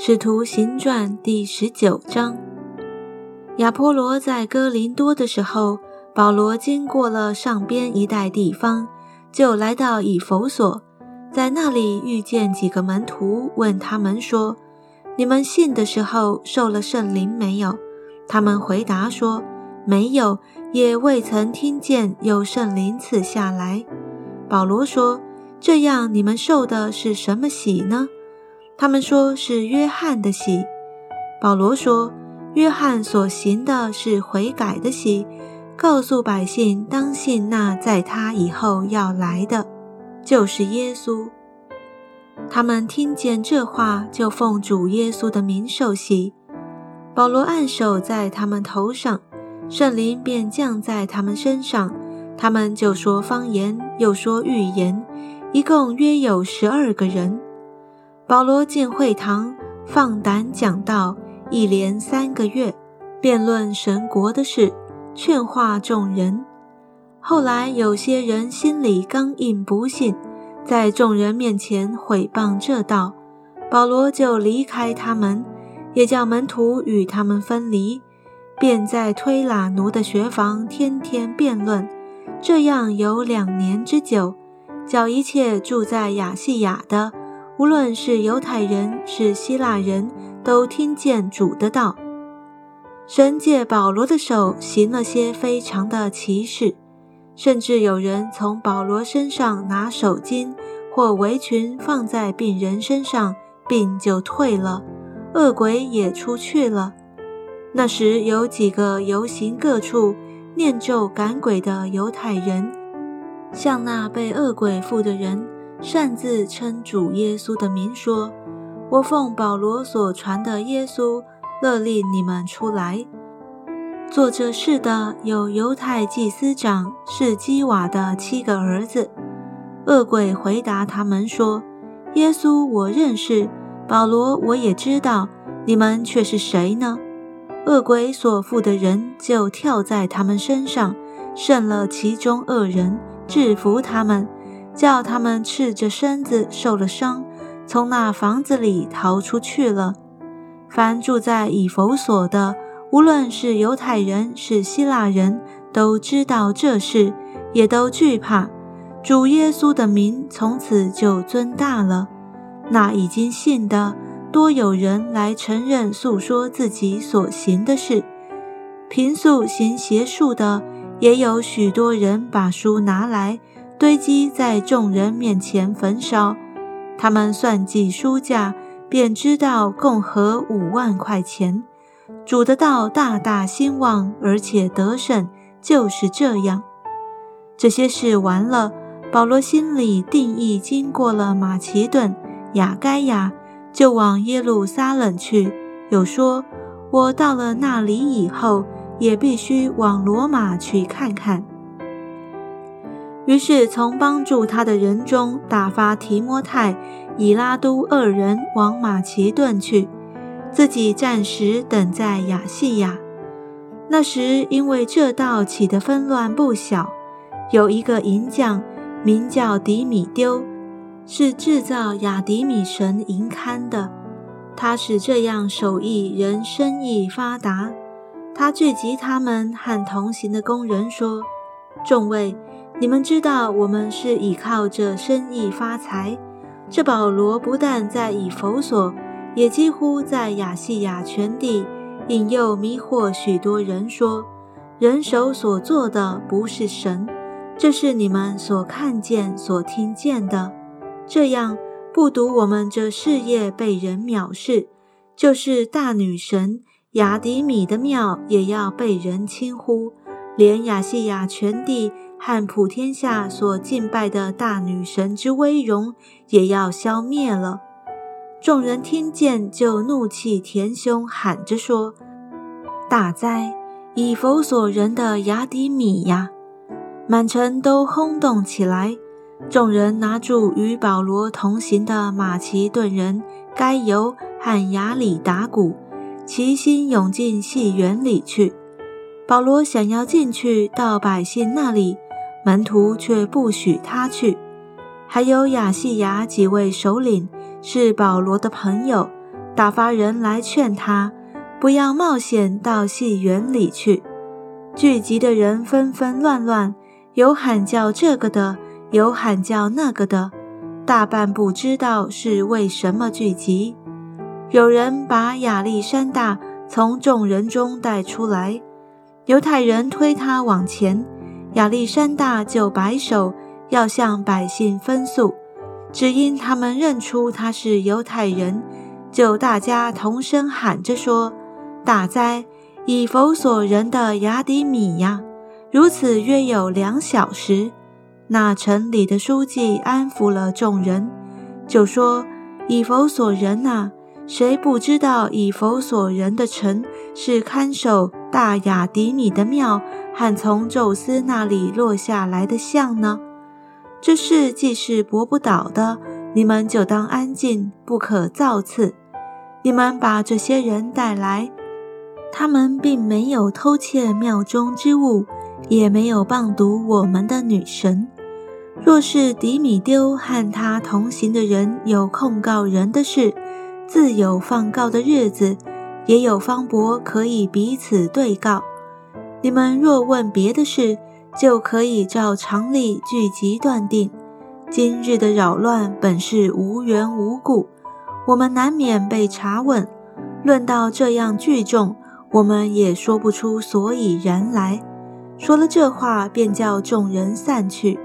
使徒行传第十九章，亚波罗在哥林多的时候，保罗经过了上边一带地方，就来到以弗所，在那里遇见几个门徒，问他们说：“你们信的时候受了圣灵没有？”他们回答说：“没有，也未曾听见有圣灵赐下来。”保罗说：“这样你们受的是什么喜呢？”他们说是约翰的喜，保罗说约翰所行的是悔改的喜，告诉百姓当信那在他以后要来的，就是耶稣。他们听见这话，就奉主耶稣的名受洗。保罗按手在他们头上，圣灵便降在他们身上，他们就说方言，又说预言，一共约有十二个人。保罗进会堂，放胆讲道，一连三个月，辩论神国的事，劝化众人。后来有些人心里刚硬不信，在众人面前毁谤这道，保罗就离开他们，也叫门徒与他们分离，便在推拉奴的学房天天辩论，这样有两年之久，叫一切住在亚细亚的。无论是犹太人是希腊人，都听见主的道。神借保罗的手行了些非常的奇事，甚至有人从保罗身上拿手巾或围裙放在病人身上，病就退了，恶鬼也出去了。那时有几个游行各处念咒赶鬼的犹太人，向那被恶鬼附的人。擅自称主耶稣的名说：“我奉保罗所传的耶稣，勒令你们出来。”做这事的有犹太祭司长是基瓦的七个儿子。恶鬼回答他们说：“耶稣我认识，保罗我也知道，你们却是谁呢？”恶鬼所附的人就跳在他们身上，胜了其中恶人，制服他们。叫他们赤着身子受了伤，从那房子里逃出去了。凡住在以弗所的，无论是犹太人是希腊人，都知道这事，也都惧怕。主耶稣的名从此就尊大了。那已经信的，多有人来承认诉说自己所行的事。平素行邪术的，也有许多人把书拿来。堆积在众人面前焚烧，他们算计书价，便知道共合五万块钱。主的道大大兴旺，而且得胜，就是这样。这些事完了，保罗心里定义，经过了马其顿、雅该亚，就往耶路撒冷去。又说：“我到了那里以后，也必须往罗马去看看。”于是从帮助他的人中打发提摩太、以拉都二人往马其顿去，自己暂时等在亚细亚。那时因为这道起的纷乱不小，有一个银匠名叫迪米丢，是制造亚迪米神银龛的。他使这样手艺人生意发达。他聚集他们和同行的工人说：“众位。”你们知道，我们是倚靠着生意发财。这保罗不但在以弗所，也几乎在亚细亚全地引诱迷惑许多人，说人手所做的不是神，这是你们所看见、所听见的。这样不独我们这事业被人藐视，就是大女神雅迪米的庙也要被人轻忽，连亚细亚全地。和普天下所敬拜的大女神之威荣也要消灭了。众人听见，就怒气填胸，喊着说：“大灾！以佛所人的雅迪米呀！”满城都轰动起来。众人拿住与保罗同行的马其顿人该由和雅里打鼓，齐心涌进戏园里去。保罗想要进去到百姓那里。门徒却不许他去，还有亚细亚几位首领是保罗的朋友，打发人来劝他，不要冒险到戏园里去。聚集的人纷纷乱乱，有喊叫这个的，有喊叫那个的，大半不知道是为什么聚集。有人把亚历山大从众人中带出来，犹太人推他往前，亚历山大就摆手要向百姓分诉，只因他们认出他是犹太人，就大家同声喊着说：“大灾！”以弗所人的雅迪米呀，如此约有两小时。那城里的书记安抚了众人，就说：“以弗所人呐，谁不知道以弗所人的城是看守大雅迪米的庙和从宙斯那里落下来的像呢？这事既是驳不倒的，你们就当安静，不可造次。你们把这些人带来。”他们并没有偷窃庙中之物，也没有谤读我们的女神。若是迪米丢和他同行的人有控告人的事，自有放告的日子，也有方伯可以彼此对告。你们若问别的事，就可以照常理聚集断定。今日的扰乱本是无缘无故，我们难免被查问。论到这样聚众。我们也说不出所以然来。说了这话，便叫众人散去。